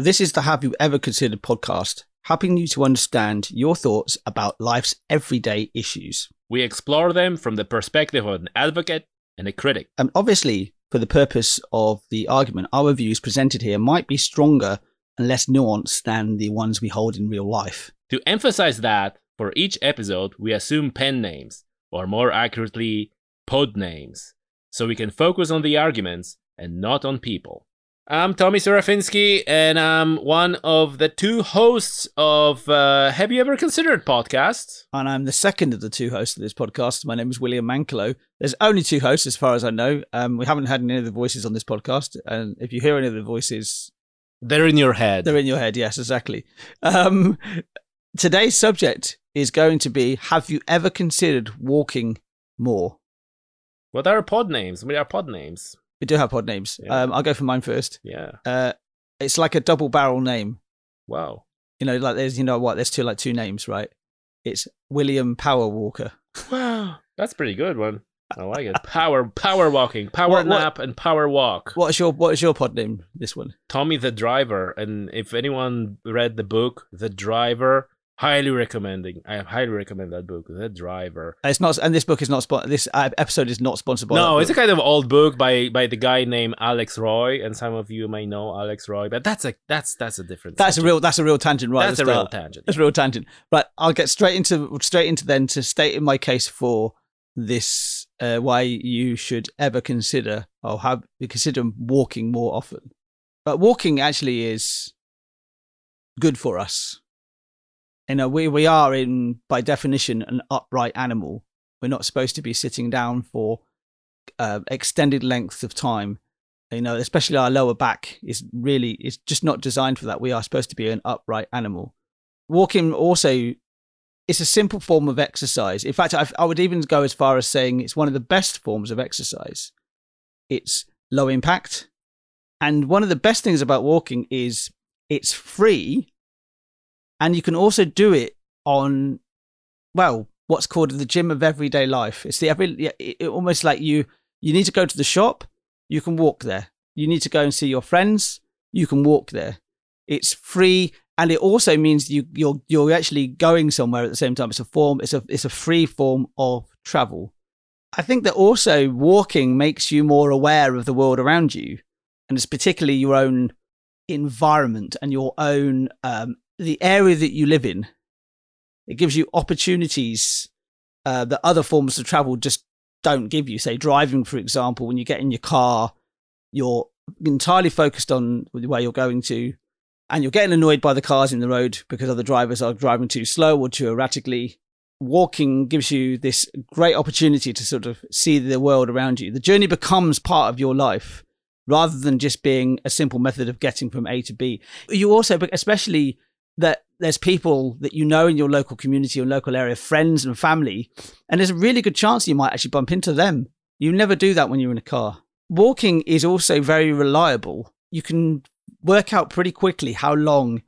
This is the Have You Ever Considered podcast, helping you to understand your thoughts about life's everyday issues. We explore them from the perspective of an advocate and a critic. And obviously, for the purpose of the argument, our views presented here might be stronger and less nuanced than the ones we hold in real life. To emphasize that, for each episode, we assume pen names, or more accurately, pod names, so we can focus on the arguments and not on people. I'm Tommy Serafinsky, and I'm one of the two hosts of uh, Have You Ever Considered podcast. And I'm the second of the two hosts of this podcast. My name is William Mankelo. There's only two hosts, as far as I know. Um, we haven't had any of the voices on this podcast. And if you hear any of the voices, They're in your head. they're in your head. Yes, exactly. Um, today's subject is going to be Have you ever considered walking more? What are pod names? What are pod names? We do have pod names. Yeah. Um, I'll go for mine first. Yeah. Uh, it's like a double barrel name. Wow. You know, like there's, you know what, there's two, like two names, right? It's William Power Walker. Wow. That's a pretty good one. I like it. Power power walking, power What- what- nap, and power walk. What is your, what is your pod name, this one? Tommy the Driver. And if anyone read the book, The Driver, highly recommending. I highly recommend that book, The Driver. It's not, and this book is not, this uh, episode is not sponsored by no, it's a kind of old book by by the guy named Alex Roy, and some of you may know Alex Roy, but that's a that's that's a different. That's a real, that's a real tangent, right? that's a real tangent. That's a real tangent. But I'll get straight into straight into then to state in my case for this uh, why you should ever consider or have consider walking more often. But walking actually is good for us. You know, we we are in by definition an upright animal. We're not supposed to be sitting down for uh, extended lengths of time. You know, especially our lower back is really it's just not designed for that. We are supposed to be an upright animal walking also it's a simple form of exercise in fact I, I would even go as far as saying it's one of the best forms of exercise it's low impact and one of the best things about walking is it's free and you can also do it on well what's called the gym of everyday life. It's the every it, almost like you you need to go to the shop you can walk there. You need to go and see your friends you can walk there. It's free and it also means you you're you're actually going somewhere at the same time. It's a form it's a it's a free form of travel. I think that also walking makes you more aware of the world around you and it's particularly your own environment and your own um, the area that you live in it gives you opportunities uh, that other forms of travel just don't give you say driving for example when you get in your car you're entirely focused on where you're going to and you're getting annoyed by the cars in the road because other drivers are driving too slow or too erratically. Walking gives you this great opportunity to sort of see the world around you. The journey becomes part of your life rather than just being a simple method of getting from A to B. You also, especially that there's people that you know in your local community or local area, friends and family, and there's a really good chance you might actually bump into them. You never do that when you're in a car. Walking is also very reliable. You can work out pretty quickly how long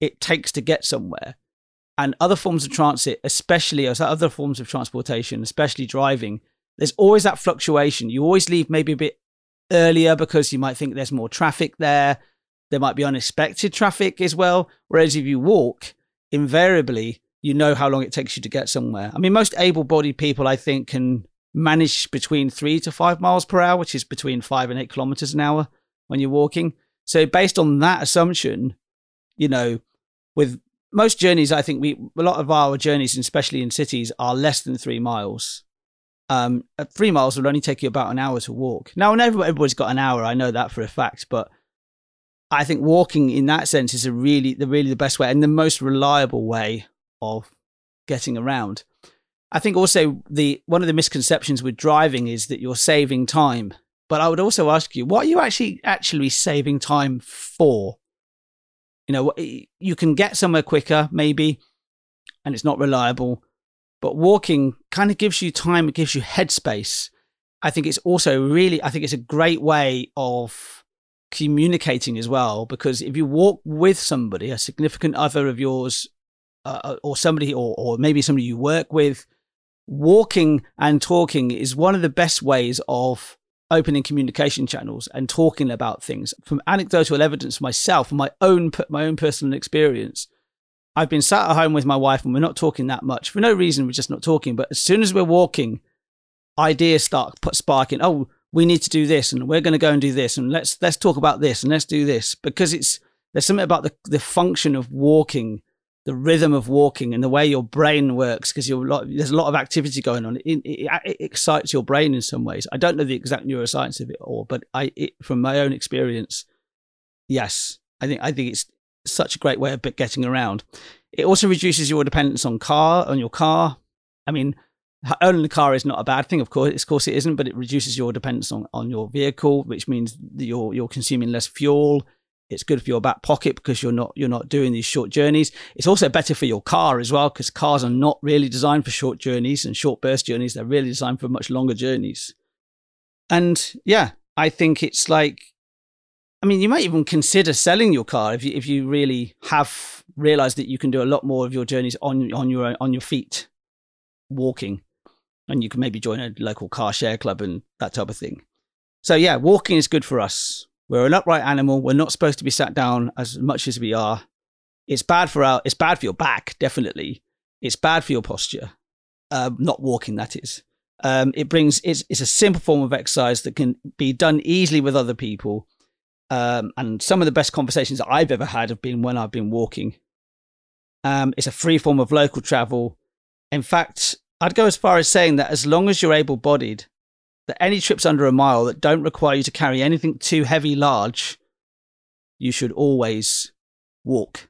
it takes to get somewhere. And other forms of transit, especially other forms of transportation, especially driving, there's always that fluctuation. You always leave maybe a bit earlier because you might think there's more traffic there. There might be unexpected traffic as well. Whereas if you walk, invariably, you know how long it takes you to get somewhere. I mean, most able bodied people, I think, can manage between three to five miles per hour, which is between five and eight kilometers an hour when you're walking. So based on that assumption, you know, with most journeys, I think we a lot of our journeys, especially in cities, are less than three miles. Um, three miles will only take you about an hour to walk. Now, everybody's got an hour. I know that for a fact, but I think walking in that sense is a really the really the best way and the most reliable way of getting around. I think also the one of the misconceptions with driving is that you're saving time. But I would also ask you, what are you actually actually saving time for? You know, you can get somewhere quicker, maybe, and it's not reliable. But walking kind of gives you time, it gives you headspace. I think it's also really, I think it's a great way of communicating as well, because if you walk with somebody, a significant other of yours, uh, or somebody, or, or maybe somebody you work with, walking and talking is one of the best ways of opening communication channels and talking about things. From anecdotal evidence myself my own my own personal experience i've been sat at home with my wife and we're not talking that much. For no reason we're just not talking. But as soon as we're walking ideas start sparking. Oh we need to do this and we're going to go and do this and let's let's talk about this and let's do this because it's there's something about the the function of walking the rhythm of walking and the way your brain works because there's a lot of activity going on. It, it, it, excites your brain in some ways. I don't know the exact neuroscience of it all, but I, it, from my own experience, yes, I think I think it's such a great way of getting around. It also reduces your dependence on car on your car. I mean, owning a car is not a bad thing, of course. Of course, it isn't, but it reduces your dependence on, on your vehicle, which means you're you're consuming less fuel. It's good for your back pocket because you're not you're not doing these short journeys. It's also better for your car as well because cars are not really designed for short journeys and short burst journeys. They're really designed for much longer journeys. And yeah, I think it's like, I mean, you might even consider selling your car if you if you really have realized that you can do a lot more of your journeys on on your on your feet, walking, and you can maybe join a local car share club and that type of thing. So yeah, walking is good for us. We're an upright animal. We're not supposed to be sat down as much as we are. It's bad for our. It's bad for your back, definitely. It's bad for your posture. Um, not walking, that is. Um, it brings. It's, it's a simple form of exercise that can be done easily with other people. Um, and some of the best conversations that I've ever had have been when I've been walking. Um, it's a free form of local travel. In fact, I'd go as far as saying that as long as you're able bodied, that any trips under a mile that don't require you to carry anything too heavy, large, you should always walk.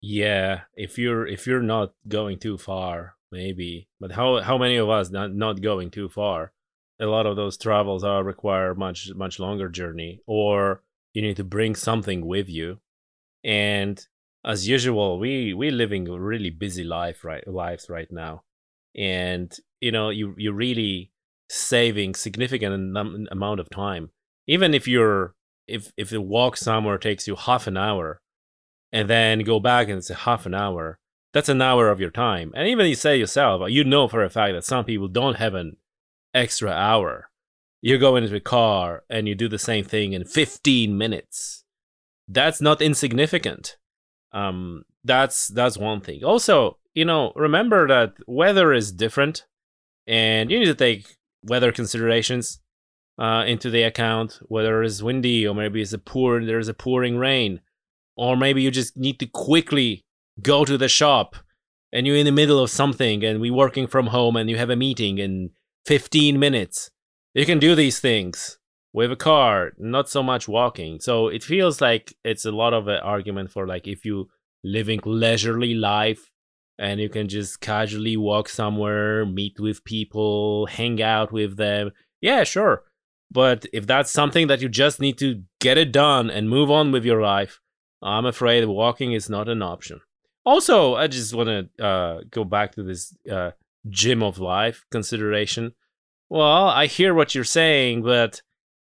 Yeah, if you're if you're not going too far, maybe. But how how many of us not not going too far? A lot of those travels are require much much longer journey, or you need to bring something with you. And as usual, we we're living a really busy life right lives right now, and you know you you're really saving significant amount of time. Even if you're if if the walk somewhere takes you half an hour, and then go back and it's half an hour, that's an hour of your time. And even you say yourself, you know for a fact that some people don't have an extra hour. You go into a car and you do the same thing in 15 minutes. That's not insignificant. Um, that's that's one thing. Also, you know, remember that weather is different, and you need to take weather considerations uh, into the account, whether it's windy or maybe it's a pour, there's a pouring rain, or maybe you just need to quickly go to the shop and you're in the middle of something and we're working from home and you have a meeting in 15 minutes. You can do these things with a car, not so much walking. So it feels like it's a lot of an argument for like if you living leisurely life and you can just casually walk somewhere, meet with people, hang out with them. Yeah, sure. But if that's something that you just need to get it done and move on with your life, I'm afraid walking is not an option. Also, I just want to uh, go back to this uh, gym of life consideration. Well, I hear what you're saying, but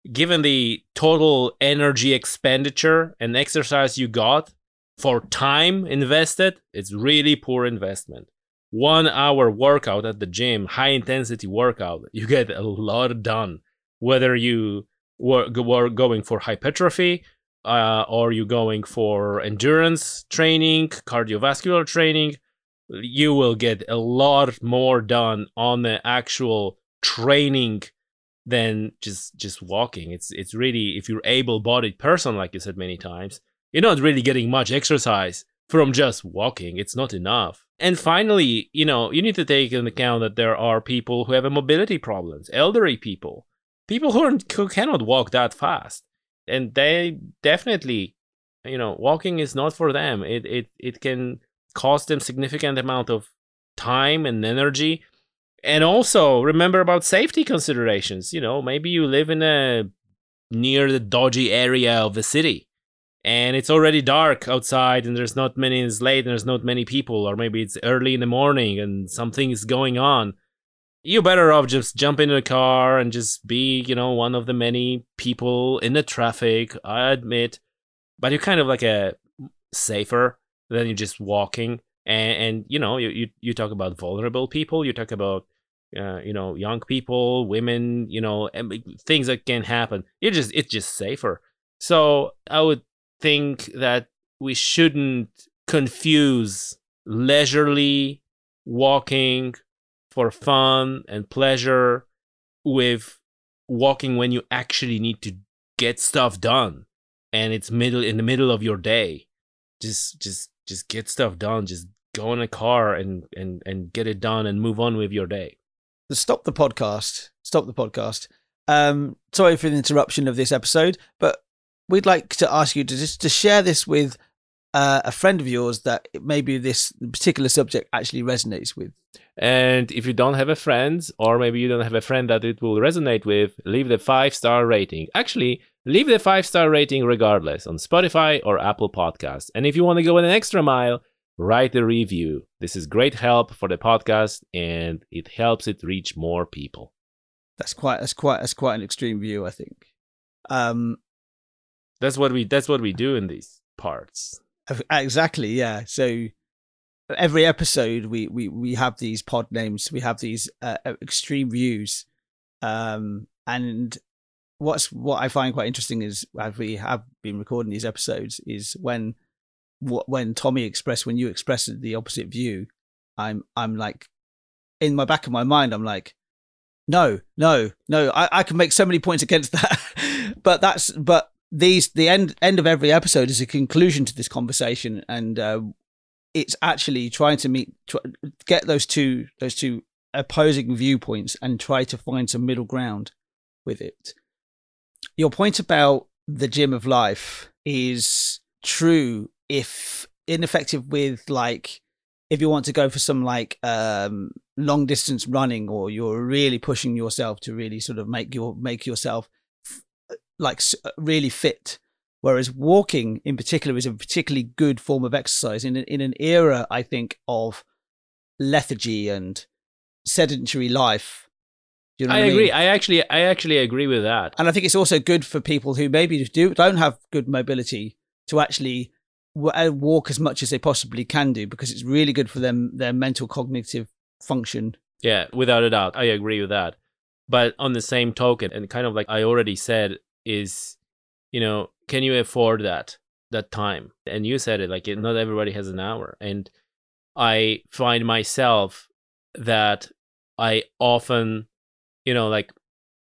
given the total energy expenditure and exercise you got, for time invested, it's really poor investment. One hour workout at the gym, high intensity workout, you get a lot done. Whether you were, were going for hypertrophy uh, or you going for endurance training, cardiovascular training, you will get a lot more done on the actual training than just just walking. It's it's really if you're able-bodied person, like you said many times, you're not really getting much exercise from just walking. It's not enough. And finally, you know, you need to take into account that there are people who have mobility problems, elderly people, people who, who cannot walk that fast. And they definitely, you know, walking is not for them. It, it, it can cost them significant amount of time and energy. And also remember about safety considerations. You know, maybe you live in a near the dodgy area of the city and it's already dark outside and there's not many it's late and there's not many people or maybe it's early in the morning and something is going on. You're better off just jump in a car and just be you know one of the many people in the traffic i admit. But you're kind of like a safer than you're just walking. And, and you know you, you you talk about vulnerable people you talk about uh, you know, young people, women, you know, things that can happen. It just it's just safer. So I would think that we shouldn't confuse leisurely walking for fun and pleasure with walking when you actually need to get stuff done and it's middle in the middle of your day just just just get stuff done just go in a car and and and get it done and move on with your day stop the podcast stop the podcast um sorry for the interruption of this episode but we'd like to ask you to just to share this with uh, a friend of yours that maybe this particular subject actually resonates with. And if you don't have a friend, or maybe you don't have a friend that it will resonate with, leave the five star rating. Actually, leave the five star rating regardless on Spotify or Apple Podcasts. And if you want to go an extra mile, write a review. This is great help for the podcast, and it helps it reach more people. That's quite that's quite that's quite an extreme view, I think. Um, that's what we that's what we do in these parts. Exactly, yeah. So every episode we we we have these pod names, we have these uh, extreme views, um, and what's what I find quite interesting is as we have been recording these episodes is when when Tommy expressed when you expressed the opposite view, I'm I'm like in my back of my mind I'm like no no no I, I can make so many points against that but that's but these the end end of every episode is a conclusion to this conversation, and uh, it's actually trying to meet get those two those two opposing viewpoints and try to find some middle ground with it. Your point about the gym of life is true if ineffective with like if you want to go for some like um long distance running or you're really pushing yourself to really sort of make your make yourself like uh, really fit. Whereas walking in particular is a particularly good form of exercise in an, in an era, I think, of lethargy and sedentary life. You know I, I agree. Mean? I actually, I actually agree with that. And I think it's also good for people who maybe do don't have good mobility to actually Uh, walk as much as they possibly can do because it's really good for them their mental cognitive function. Yeah, without a doubt, I agree with that. But on the same token, and kind of like I already said is you know can you afford that that time and you said it like not everybody has an hour and i find myself that i often you know like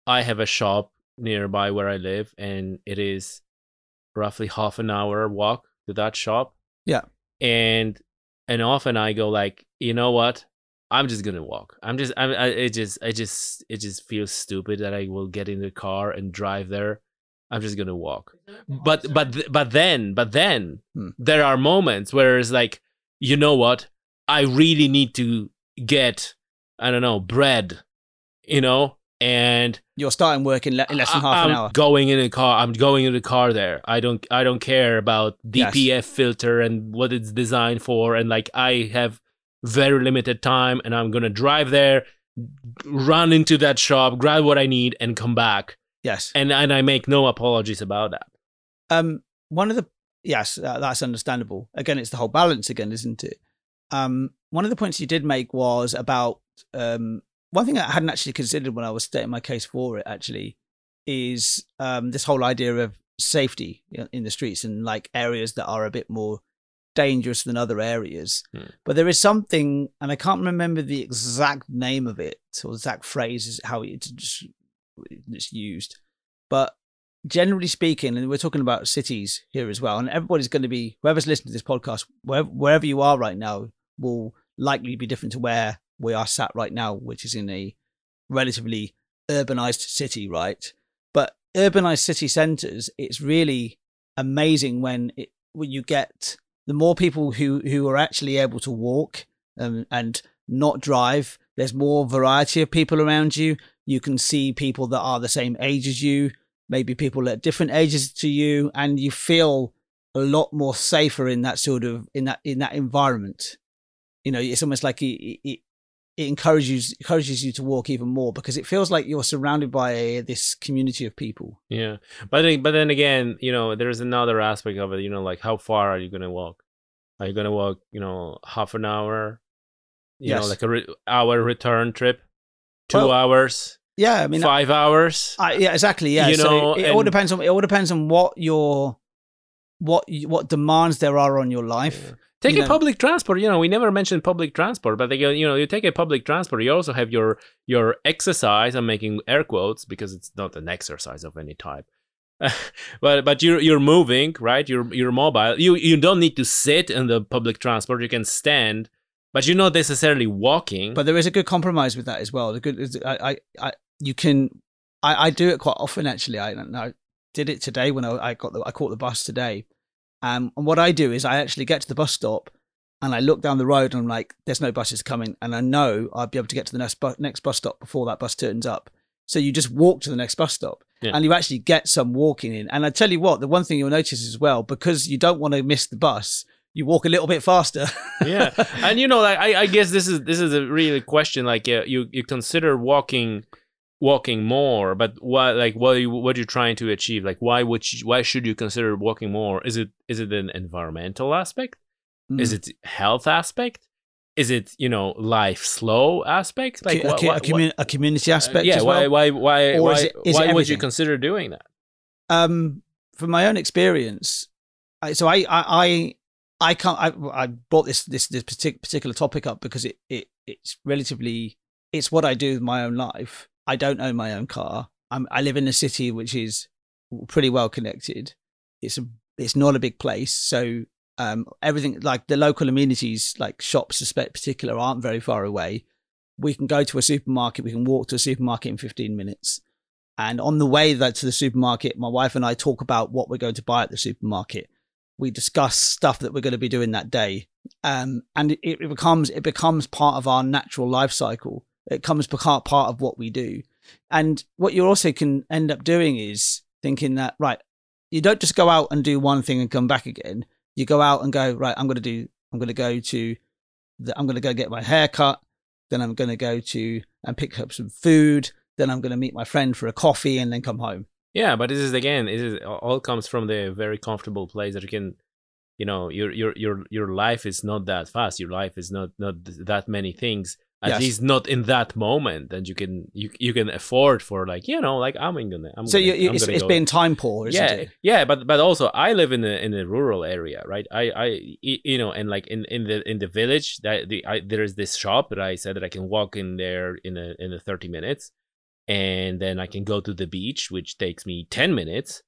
i have a shop nearby where i live and it is roughly half an hour walk to that shop yeah and and often i go like you know what i'm just gonna walk i'm just i'm I, it just i just it just feels stupid that i will get in the car and drive there I'm just gonna walk. But but but then but then hmm. there are moments where it's like, you know what? I really need to get I don't know bread, you know, and you're starting work in, le- in less than half I'm an hour. Going in a car, I'm going in the car there. I don't I don't care about DPF yes. filter and what it's designed for, and like I have very limited time, and I'm gonna drive there, run into that shop, grab what I need, and come back Yes, and and I make no apologies about that. Um, one of the yes, uh, that's understandable. Again, it's the whole balance again, isn't it? Um, one of the points you did make was about um, one thing I hadn't actually considered when I was stating my case for it. Actually, is um, this whole idea of safety in the streets and like areas that are a bit more dangerous than other areas. Hmm. But there is something, and I can't remember the exact name of it or exact phrase, is how it's it's used. But generally speaking, and we're talking about cities here as well, and everybody's going to be whoever's listening to this podcast, wherever, wherever you are right now, will likely be different to where we are sat right now, which is in a relatively urbanized city, right? But urbanized city centers, it's really amazing when it when you get the more people who who are actually able to walk um, and not drive. There's more variety of people around you. You can see people that are the same age as you, maybe people at different ages to you, and you feel a lot more safer in that sort of in that in that environment. You know, it's almost like it, it, it encourages encourages you to walk even more because it feels like you're surrounded by this community of people. Yeah, but then, but then again, you know, there's another aspect of it. You know, like how far are you going to walk? Are you going to walk? You know, half an hour? You yes. know, like a re- hour return trip two Well, hours, Yeah, I mean, five hours. I, yeah, exactly. Yeah, You so know, it all and- depends on it all depends on what your what what demands there are on your life. Take you a know- public transport. You know, we never mentioned public transport, but they go, you know, you take a public transport. You also have your your exercise. I'm making air quotes because it's not an exercise of any type. but but you're you're moving, right? You're you're mobile. You you don't need to sit in the public transport. You can stand, but you're not necessarily walking. But there is a good compromise with that as well. The good is I, I, I you can I, I do it quite often actually. I don't know. Did it today when I, I got the I caught the bus today. Um, and what I do is I actually get to the bus stop and I look down the road and I'm like, there's no buses coming, and I know I'll be able to get to the next bu- next bus stop before that bus turns up. So you just walk to the next bus stop, Yeah. and you actually get some walking in. And I tell you what, the one thing you'll notice as well, because you don't want to miss the bus, you walk a little bit faster. yeah and you know like I, I guess this is this is a really question like uh, you you consider walking walking more but why like what are you, what are you trying to achieve like why would you, why should you consider walking more is it is it an environmental aspect is Mm. it health aspect is it you know life slow aspect like a, wha- co- wha- a, a community aspect? yeah as why why why Or why, is it- is why would you consider doing that um from my own experience I, so I I I, I can't I, I brought this this this partic- particular topic up because it, it it's relatively it's what I do with my own life. I don't own my own car. I'm I live in a city which is pretty well connected. It's a it's not a big place, so um everything like the local amenities like shops in particular aren't very far away. We can go to a supermarket. We can walk to a supermarket in 15 minutes. And on the way that to the supermarket, my wife and I talk about what we're going to buy at the supermarket. We discuss stuff that we're going to be doing that day, um, and it, it becomes it becomes part of our natural life cycle. It comes part part of what we do, and what you also can end up doing is thinking that right, you don't just go out and do one thing and come back again. You go out and go right. I'm going to do. I'm going to go to. The, I'm going to go get my hair cut. Then I'm going to go to and pick up some food then I'm going to meet my friend for a coffee and then come home. Yeah, but this is again, this is all comes from the very comfortable place that you can, you know, your your your your life is not that fast. Your life is not not that many things. At Yes. least not in that moment that you can you you can afford for like you know like I'm gonna. I'm So gonna, you, I'm it's, it's being time poor, isn't yeah, it? yeah, but but also I live in a in a rural area, right? i i you know, and like in in the in the village that the I, there is this shop that I said that I can walk in there in a in a thirty minutes, and then I can go to the beach, which takes me ten minutes,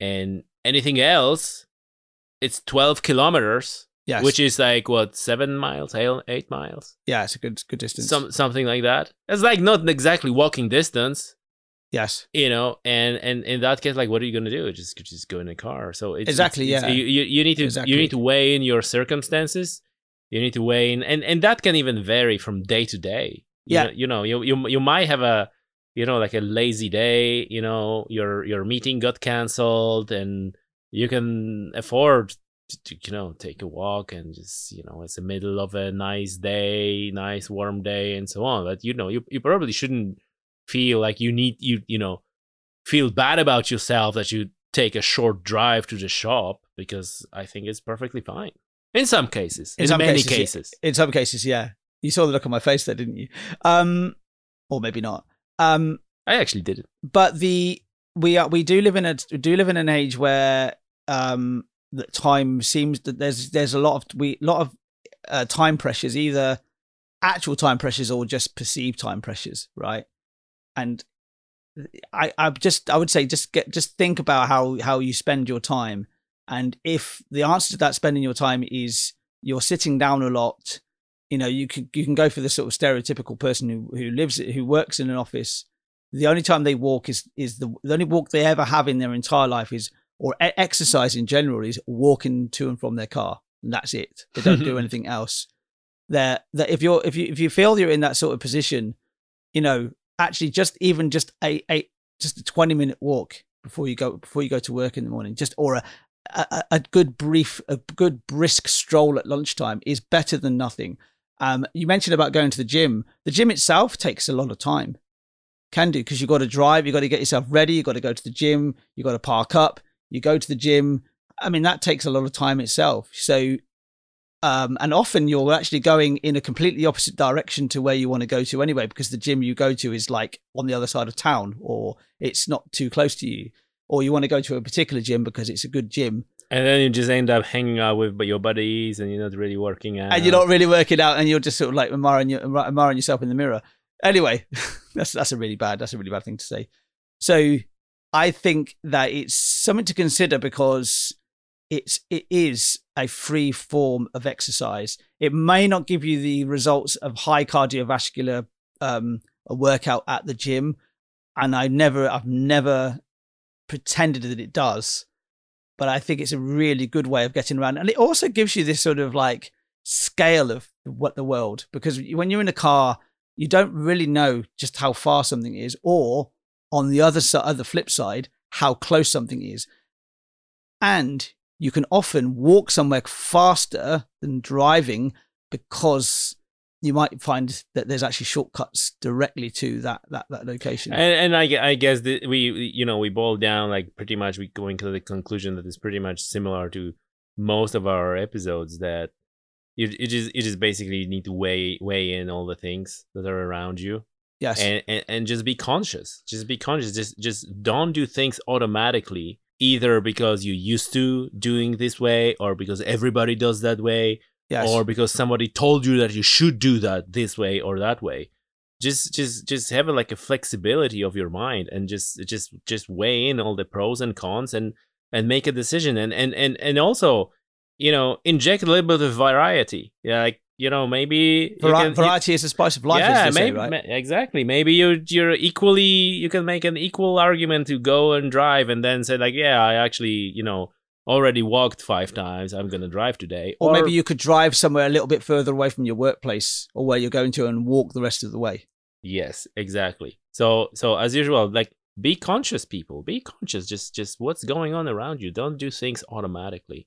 and anything else, it's twelve kilometers, Yes. which is like what seven miles, eight miles, yeah, it's a good good distance. some something like that. It's like not exactly walking distance yes. you know and and in that case like what are you going to do just just go in a car so it's Exactly, it's- it's- yeah. you, you, you need to Exactly. you need to weigh in your circumstances you need to weigh in and and that can even vary from day to day You Yeah. know- you know you you, you might have a you know like a lazy day you know your your meeting got canceled and you can afford to, you know take a walk and just you know it's the middle of a nice day nice warm day and so on but you know you, you probably shouldn't feel like you need you you know feel bad about yourself that you take a short drive to the shop because I think it's perfectly fine in some cases. In In, some many cases, yeah. cases, In some cases, yeah. You saw the look on my face there, didn't you? Um, or maybe not. Um, I actually did it. but the we are we do live in a do live in an age where um that time seems that there's there's a lot of we lot of uh, time pressures either actual time pressures or just perceived time pressures right? And i i just i would say just get just think about how how you spend your time. And if the answer to that spending your time is you're sitting down a lot you know you can you can go for the sort of stereotypical person who who lives who works in an office. The only time they walk is is the the only walk they ever have in their entire life is or exercise in general is walking to and from their car and that's it. They don't do anything else. There that if you're if you if you feel you're in that sort of position you know actually just even just a, a just a 20 minute walk before you go before you go to work in the morning just or a a, a good brief a good brisk stroll at lunchtime is better than nothing. Um you mentioned about going to the gym. The gym itself takes a lot of time. Can do because you've got to drive, you've got to get yourself ready, you've got to go to the gym, you've got to park up, you go to the gym. I mean, that takes a lot of time itself. So Um, and often you're actually going in a completely opposite direction to where you want to go to anyway, because the gym you go to is like on the other side of town or it's not too close to you. Or you want to go to a particular gym because it's a good gym. And then you just end up hanging out with your buddies and you're not really working out. And you're not really working out and you're just sort of like admiring, your, admiring yourself in the mirror. Anyway, that's that's a really bad that's a really bad thing to say. So I think that it's something to consider because it's it is a free form of exercise. It may not give you the results of high cardiovascular um, workout at the gym, and I never I've never pretended that it does, but I think it's a really good way of getting around, and it also gives you this sort of like scale of what the world because when you're in a car, you don't really know just how far something is, or on the other side, the flip side, how close something is, and you can often walk somewhere faster than driving because you might find that there's actually shortcuts directly to that that, that location. And, and I, I guess that we you know we boil down like pretty much we going to the conclusion that it's pretty much similar to most of our episodes that you, you just you just basically need to weigh weigh in all the things that are around you. Yes. And, and and just be conscious. Just be conscious. Just just don't do things automatically either because you used to doing this way or because everybody does that way yes. or because somebody told you that you should do that this way or that way just just just have a, like a flexibility of your mind and just just just weigh in all the pros and cons and and make a decision and and and, and also you know inject a little bit of variety yeah like you know maybe Vari- can, variety is the spice of life. Yeah, maybe, say, right? ma- exactly. Maybe you're you're equally you can make an equal argument to go and drive, and then say like, yeah, I actually you know already walked five times. I'm gonna drive today. Or, or maybe you could drive somewhere a little bit further away from your workplace or where you're going to, and walk the rest of the way. Yes, exactly. So so as usual, like be conscious, people. Be conscious. Just just what's going on around you. Don't do things automatically.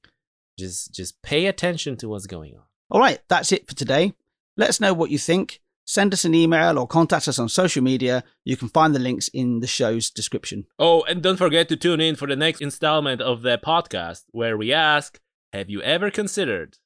Just just pay attention to what's going on. All right, that's it for today. Let us know what you think. Send us an email or contact us on social media. You can find the links in the show's description. Oh, and don't forget to tune in for the next installment of the podcast where we ask Have you ever considered